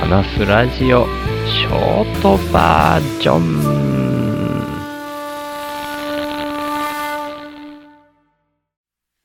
話すラジオショートバージョン。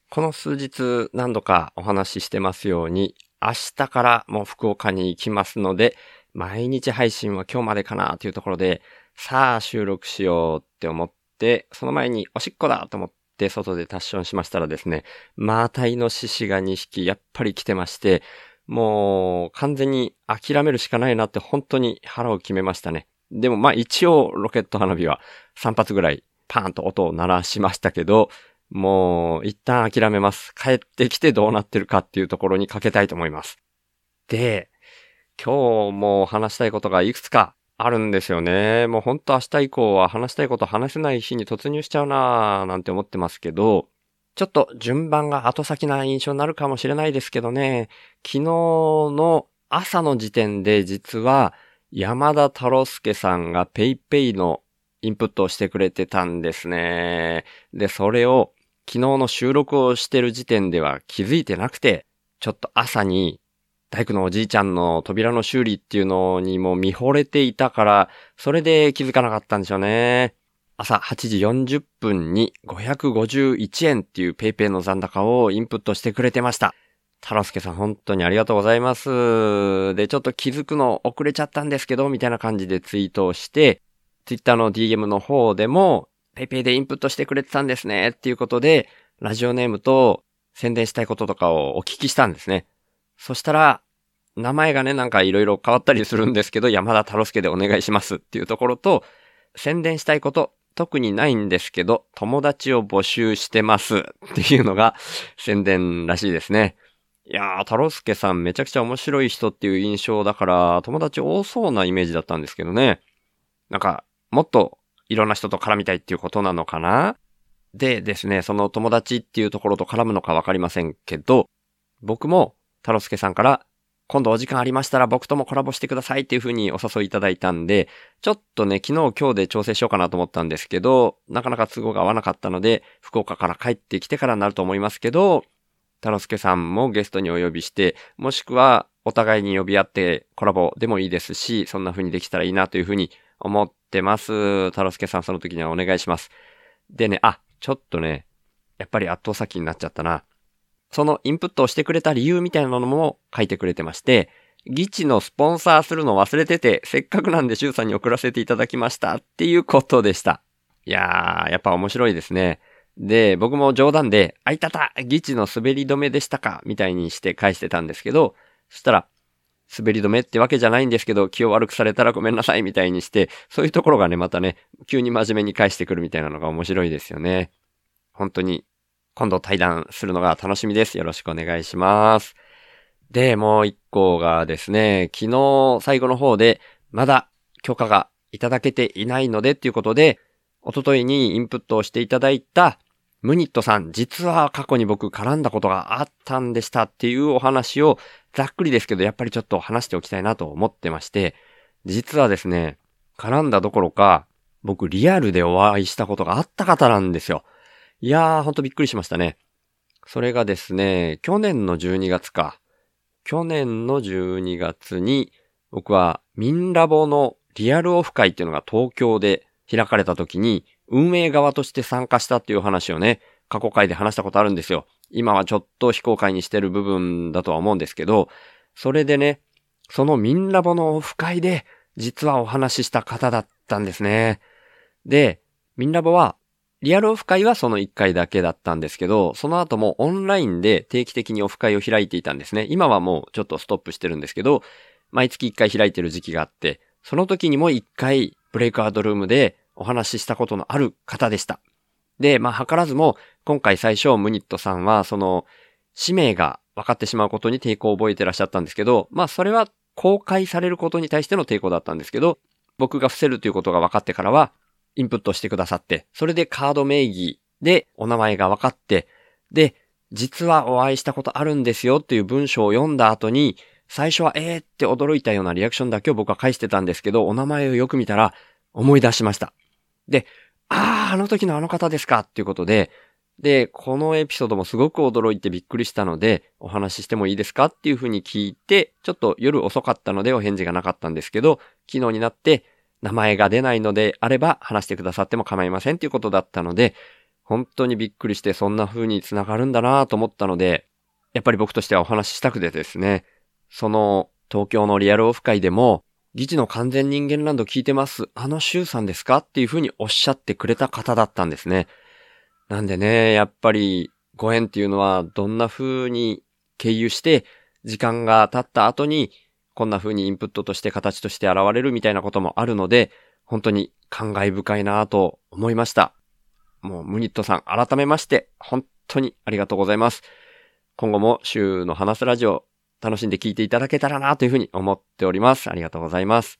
この数日何度かお話ししてますように明日からもう福岡に行きますので毎日配信は今日までかなというところでさあ収録しようって思ってその前におしっこだと思って外でタッションしましたらですね、マータイの獅子が2匹やっぱり来てまして、もう完全に諦めるしかないなって本当に腹を決めましたね。でもまあ一応ロケット花火は3発ぐらいパーンと音を鳴らしましたけど、もう一旦諦めます。帰ってきてどうなってるかっていうところにかけたいと思います。で、今日も話したいことがいくつかあるんですよね。もうほんと明日以降は話したいこと話せない日に突入しちゃうなーなんて思ってますけど、ちょっと順番が後先な印象になるかもしれないですけどね、昨日の朝の時点で実は山田太郎介さんが PayPay のインプットをしてくれてたんですね。で、それを昨日の収録をしてる時点では気づいてなくて、ちょっと朝に大工のおじいちゃんの扉の修理っていうのにも見惚れていたから、それで気づかなかったんでしょうね。朝8時40分に551円っていう PayPay の残高をインプットしてくれてました。太郎介さん本当にありがとうございます。で、ちょっと気づくの遅れちゃったんですけど、みたいな感じでツイートをして、Twitter の DM の方でも PayPay でインプットしてくれてたんですねっていうことで、ラジオネームと宣伝したいこととかをお聞きしたんですね。そしたら、名前がね、なんかいろいろ変わったりするんですけど、山田太郎介でお願いしますっていうところと、宣伝したいこと特にないんですけど、友達を募集してます っていうのが宣伝らしいですね。いやー、太郎介さんめちゃくちゃ面白い人っていう印象だから、友達多そうなイメージだったんですけどね。なんか、もっといろんな人と絡みたいっていうことなのかな？でですね、その友達っていうところと絡むのかわかりませんけど、僕も太郎介さんから今度お時間ありましたら僕ともコラボしてくださいっていう風にお誘いいただいたんで、ちょっとね、昨日今日で調整しようかなと思ったんですけど、なかなか都合が合わなかったので、福岡から帰ってきてからになると思いますけど、太郎介さんもゲストにお呼びして、もしくはお互いに呼び合ってコラボでもいいですし、そんな風にできたらいいなという風に思ってます。太郎介さんその時にはお願いします。でね、あ、ちょっとね、やっぱり圧倒先になっちゃったな。そのインプットをしてくれた理由みたいなのも書いてくれてまして、ギチのスポンサーするの忘れてて、せっかくなんでシュウさんに送らせていただきましたっていうことでした。いやー、やっぱ面白いですね。で、僕も冗談で、あいたたギチの滑り止めでしたかみたいにして返してたんですけど、そしたら、滑り止めってわけじゃないんですけど、気を悪くされたらごめんなさいみたいにして、そういうところがね、またね、急に真面目に返してくるみたいなのが面白いですよね。本当に今度対談するのが楽しみです。よろしくお願いします。で、もう一個がですね、昨日最後の方で、まだ許可がいただけていないのでっていうことで、おとといにインプットをしていただいたムニットさん、実は過去に僕絡んだことがあったんでしたっていうお話をざっくりですけど、やっぱりちょっと話しておきたいなと思ってまして、実はですね、絡んだどころか、僕リアルでお会いしたことがあった方なんですよ。いやー、ほんとびっくりしましたね。それがですね、去年の12月か。去年の12月に、僕はミンラボのリアルオフ会っていうのが東京で開かれた時に、運営側として参加したっていう話をね、過去回で話したことあるんですよ。今はちょっと非公開にしてる部分だとは思うんですけど、それでね、そのミンラボのオフ会で、実はお話しした方だったんですね。で、ミンラボはリアルオフ会はその1回だけだったんですけど、その後もオンラインで定期的にオフ会を開いていたんですね。今はもうちょっとストップしてるんですけど、毎月1回開いてる時期があって、その時にも1回ブレイクアウトルームでお話ししたことのある方でした。で、まあ、図らずも、今回最初、ムニットさんは、その、使命が分かってしまうことに抵抗を覚えてらっしゃったんですけど、まあ、それは公開されることに対しての抵抗だったんですけど、僕が伏せるということが分かってからは、インプットしてくださって、それでカード名義でお名前が分かって、で、実はお会いしたことあるんですよっていう文章を読んだ後に、最初はえーって驚いたようなリアクションだけを僕は返してたんですけど、お名前をよく見たら思い出しました。で、ああ、あの時のあの方ですかっていうことで、で、このエピソードもすごく驚いてびっくりしたので、お話ししてもいいですかっていうふうに聞いて、ちょっと夜遅かったのでお返事がなかったんですけど、昨日になって名前が出ないのであれば話してくださっても構いませんっていうことだったので、本当にびっくりしてそんな風に繋がるんだなと思ったので、やっぱり僕としてはお話ししたくてですね、その東京のリアルオフ会でも、議事の完全人間ランド聞いてます。あの周さんですかっていう風におっしゃってくれた方だったんですね。なんでね、やっぱりご縁っていうのはどんな風に経由して時間が経った後にこんな風にインプットとして形として現れるみたいなこともあるので、本当に感慨深いなぁと思いました。もうムニットさん改めまして本当にありがとうございます。今後も週の話すラジオ楽しんで聞いていただけたらなというふうに思っております。ありがとうございます。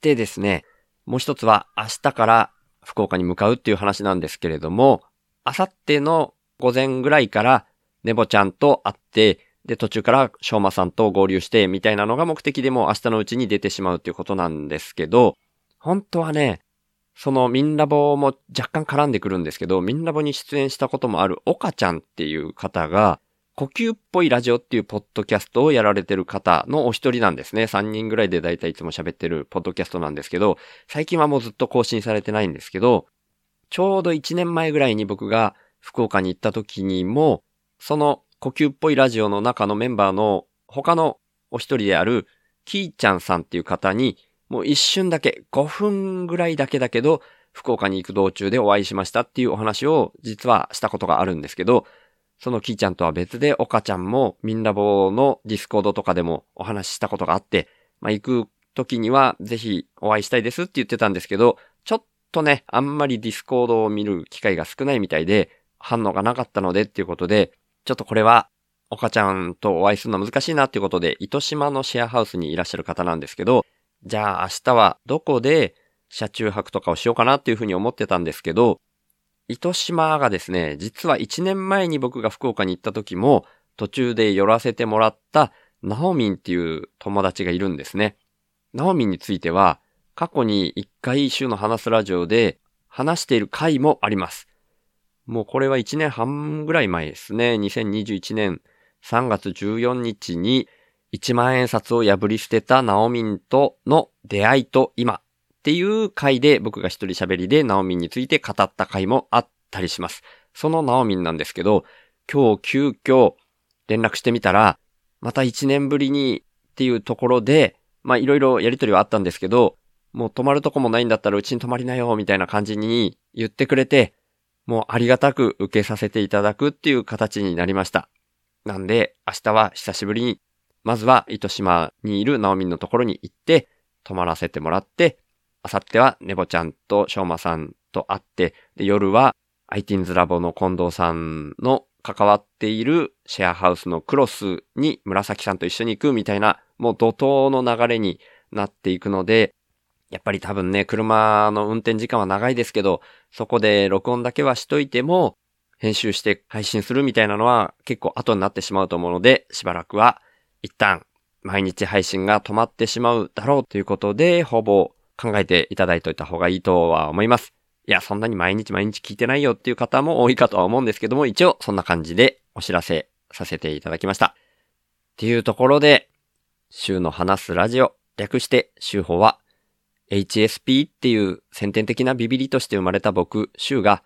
でですね、もう一つは明日から福岡に向かうっていう話なんですけれども、あさっての午前ぐらいからネボちゃんと会って、で、途中からしょうまさんと合流してみたいなのが目的でも明日のうちに出てしまうっていうことなんですけど、本当はね、そのミンラボも若干絡んでくるんですけど、ミンラボに出演したこともある岡ちゃんっていう方が、呼吸っぽいラジオっていうポッドキャストをやられてる方のお一人なんですね。3人ぐらいでだいたいいつも喋ってるポッドキャストなんですけど、最近はもうずっと更新されてないんですけど、ちょうど1年前ぐらいに僕が福岡に行った時にも、その呼吸っぽいラジオの中のメンバーの他のお一人であるキーちゃんさんっていう方に、もう一瞬だけ、5分ぐらいだけだけど、福岡に行く道中でお会いしましたっていうお話を実はしたことがあるんですけど、そのキーちゃんとは別で、岡ちゃんもみんラボの Discord とかでもお話ししたことがあって、まあ、行く時にはぜひお会いしたいですって言ってたんですけど、ちょっとね、あんまり Discord を見る機会が少ないみたいで、反応がなかったのでっていうことで、ちょっとこれは、岡ちゃんとお会いするのは難しいなっていうことで、糸島のシェアハウスにいらっしゃる方なんですけど、じゃあ明日はどこで車中泊とかをしようかなっていうふうに思ってたんですけど、糸島がですね、実は1年前に僕が福岡に行った時も、途中で寄らせてもらったナオミンっていう友達がいるんですね。ナオミンについては、過去に1回週の話すラジオで話している回もあります。もうこれは1年半ぐらい前ですね。2021年3月14日に1万円札を破り捨てたナオミンとの出会いと今っていう回で僕が一人喋りでナオミンについて語った回もあったりします。そのナオミンなんですけど、今日急遽連絡してみたら、また一年ぶりにっていうところで、まあいろいろやりとりはあったんですけど、もう泊まるとこもないんだったらうちに泊まりなよみたいな感じに言ってくれて、もうありがたく受けさせていただくっていう形になりました。なんで明日は久しぶりに、まずは糸島にいるナオミンのところに行って、泊まらせてもらって、あさってはネボちゃんとしょうまさんと会って、で、夜は ITINS ラボの近藤さんの関わっているシェアハウスのクロスに紫さんと一緒に行くみたいな、もう怒涛の流れになっていくので、やっぱり多分ね、車の運転時間は長いですけど、そこで録音だけはしといても、編集して配信するみたいなのは結構後になってしまうと思うので、しばらくは一旦毎日配信が止まってしまうだろうということで、ほぼ考えていただいといた方がいいとは思います。いや、そんなに毎日毎日聞いてないよっていう方も多いかとは思うんですけども、一応そんな感じでお知らせさせていただきました。っていうところで、週の話すラジオ、略して週報は、HSP っていう先天的なビビリとして生まれた僕、週が、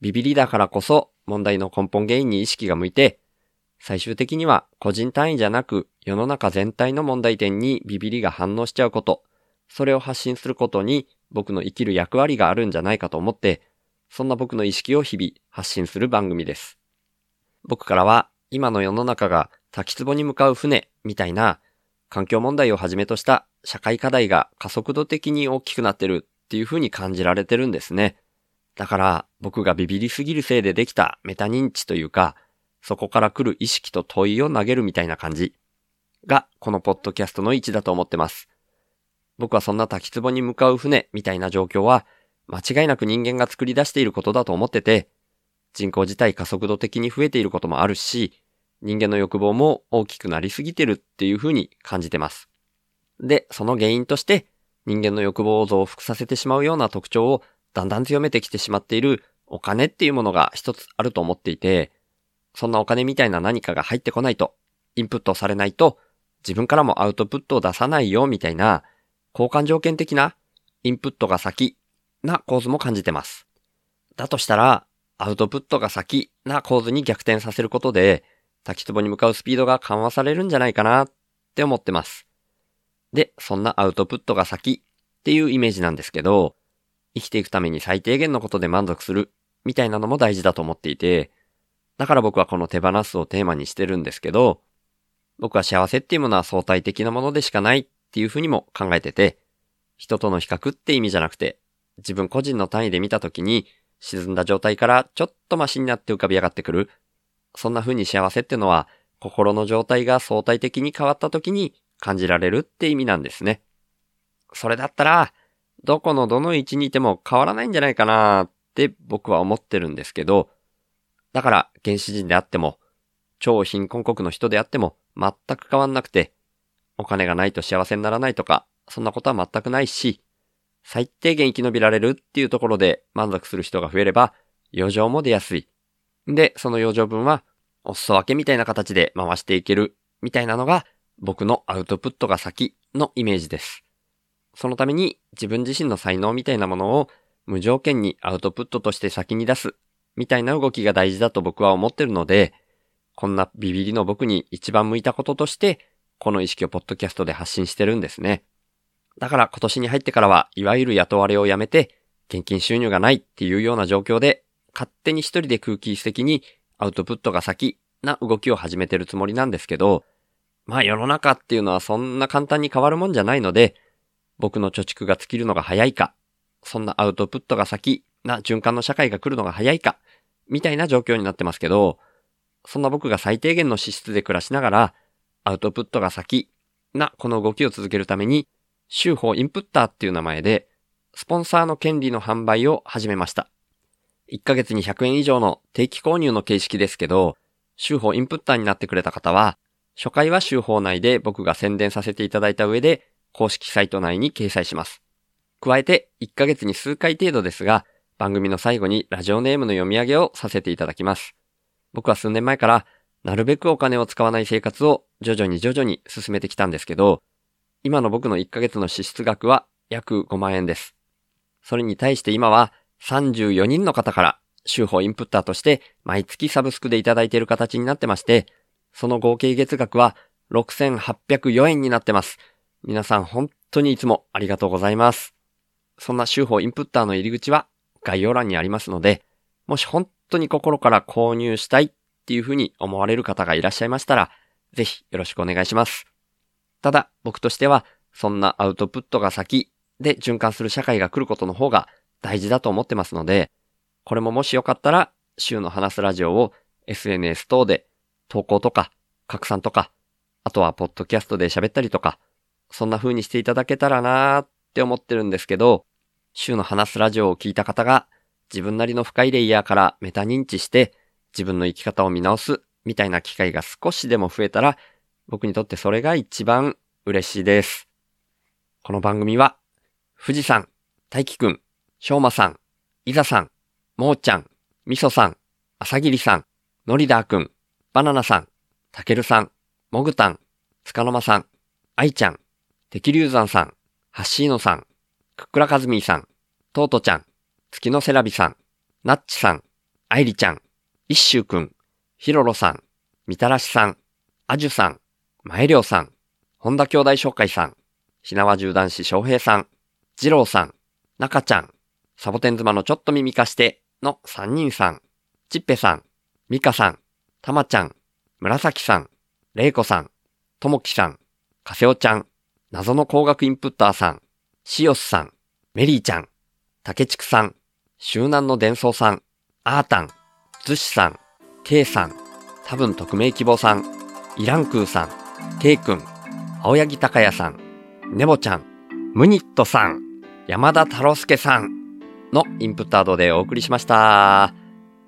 ビビリだからこそ問題の根本原因に意識が向いて、最終的には個人単位じゃなく世の中全体の問題点にビビリが反応しちゃうこと、それを発信することに僕の生きる役割があるんじゃないかと思って、そんな僕の意識を日々発信する番組です。僕からは今の世の中が滝壺に向かう船みたいな環境問題をはじめとした社会課題が加速度的に大きくなってるっていう風に感じられてるんですね。だから僕がビビりすぎるせいでできたメタ認知というか、そこから来る意識と問いを投げるみたいな感じがこのポッドキャストの位置だと思ってます。僕はそんな滝壺に向かう船みたいな状況は、間違いなく人間が作り出していることだと思ってて、人口自体加速度的に増えていることもあるし、人間の欲望も大きくなりすぎてるっていうふうに感じてます。で、その原因として、人間の欲望を増幅させてしまうような特徴をだんだん強めてきてしまっているお金っていうものが一つあると思っていて、そんなお金みたいな何かが入ってこないと、インプットされないと、自分からもアウトプットを出さないよみたいな、交換条件的なインプットが先な構図も感じてます。だとしたら、アウトプットが先な構図に逆転させることで、滝壺に向かうスピードが緩和されるんじゃないかなって思ってます。で、そんなアウトプットが先っていうイメージなんですけど、生きていくために最低限のことで満足するみたいなのも大事だと思っていて、だから僕はこの手放すをテーマにしてるんですけど、僕は幸せっていうものは相対的なものでしかないっていうふうにも考えてて、人との比較って意味じゃなくて、自分個人の単位で見たときに、沈んだ状態からちょっとマシになって浮かび上がってくる。そんな風に幸せってのは、心の状態が相対的に変わった時に感じられるって意味なんですね。それだったら、どこのどの位置にいても変わらないんじゃないかなって僕は思ってるんですけど、だから原始人であっても、超貧困国の人であっても全く変わんなくて、お金がないと幸せにならないとか、そんなことは全くないし、最低限生き延びられるっていうところで満足する人が増えれば、余剰も出やすい。で、その余剰分は、お裾分けみたいな形で回していける、みたいなのが、僕のアウトプットが先のイメージです。そのために自分自身の才能みたいなものを無条件にアウトプットとして先に出す、みたいな動きが大事だと僕は思ってるので、こんなビビりの僕に一番向いたこととして、この意識をポッドキャストで発信してるんですね。だから今年に入ってからは、いわゆる雇われをやめて、現金収入がないっていうような状況で、勝手に一人で空気質的にアウトプットが先な動きを始めてるつもりなんですけど、まあ世の中っていうのはそんな簡単に変わるもんじゃないので、僕の貯蓄が尽きるのが早いか、そんなアウトプットが先な循環の社会が来るのが早いか、みたいな状況になってますけど、そんな僕が最低限の資質で暮らしながら、アウトプットが先なこの動きを続けるために、週報インプッターっていう名前で、スポンサーの権利の販売を始めました。1ヶ月に100円以上の定期購入の形式ですけど、週報インプッターになってくれた方は、初回は週報内で僕が宣伝させていただいた上で、公式サイト内に掲載します。加えて、1ヶ月に数回程度ですが、番組の最後にラジオネームの読み上げをさせていただきます。僕は数年前から、なるべくお金を使わない生活を徐々に徐々に進めてきたんですけど、今の僕の1ヶ月の支出額は約5万円です。それに対して今は34人の方から週報インプッターとして毎月サブスクでいただいている形になってまして、その合計月額は6804円になってます。皆さん本当にいつもありがとうございます。そんな週報インプッターの入り口は概要欄にありますので、もし本当に心から購入したいっていうふうに思われる方がいらっしゃいましたら、ぜひよろしくお願いします。ただ、僕としては、そんなアウトプットが先で循環する社会が来ることの方が大事だと思ってますので、これももしよかったら、週の話すラジオを SNS 等で投稿とか拡散とか、あとはポッドキャストで喋ったりとか、そんな風にしていただけたらなーって思ってるんですけど、週の話すラジオを聞いた方が自分なりの深いレイヤーからメタ認知して自分の生き方を見直すみたいな機会が少しでも増えたら僕にとってそれが一番嬉しいです。この番組は、富士山、大輝くん、しょうまさん、いざさん、もーちゃん、みそさん、あさぎりさん、のりだーくん、バナナさん、たけるさん、もぐたん、つかのまさん、あいちゃん、てきりゅうざんさん、はっしーのさん、くっくらかずみーさん、とうとちゃん、月のせらびさん、なっちさん、あいりちゃん、いっしゅうくん、ひろろさん、みたらしさん、あじゅさん、前良さん、本田兄弟紹介さん、ひなわ銃男子翔平さん、二郎さん、中ちゃん、サボテン妻のちょっと耳貸しての三人さん、ちっぺさん、みかさん、たまちゃん、紫さん、れいこさん、ともきさん、かせおちゃん、謎の工学インプッターさん、しおすさん、メリーちゃん、たけちくさん、周南の伝送さん、あーたん、ずしさん、けいさん、多分匿名希望さん、イランクーさん、ケイくん、青柳高也さん、ネボちゃん、ムニットさん、山田太郎介さんのインプットアドでお送りしました。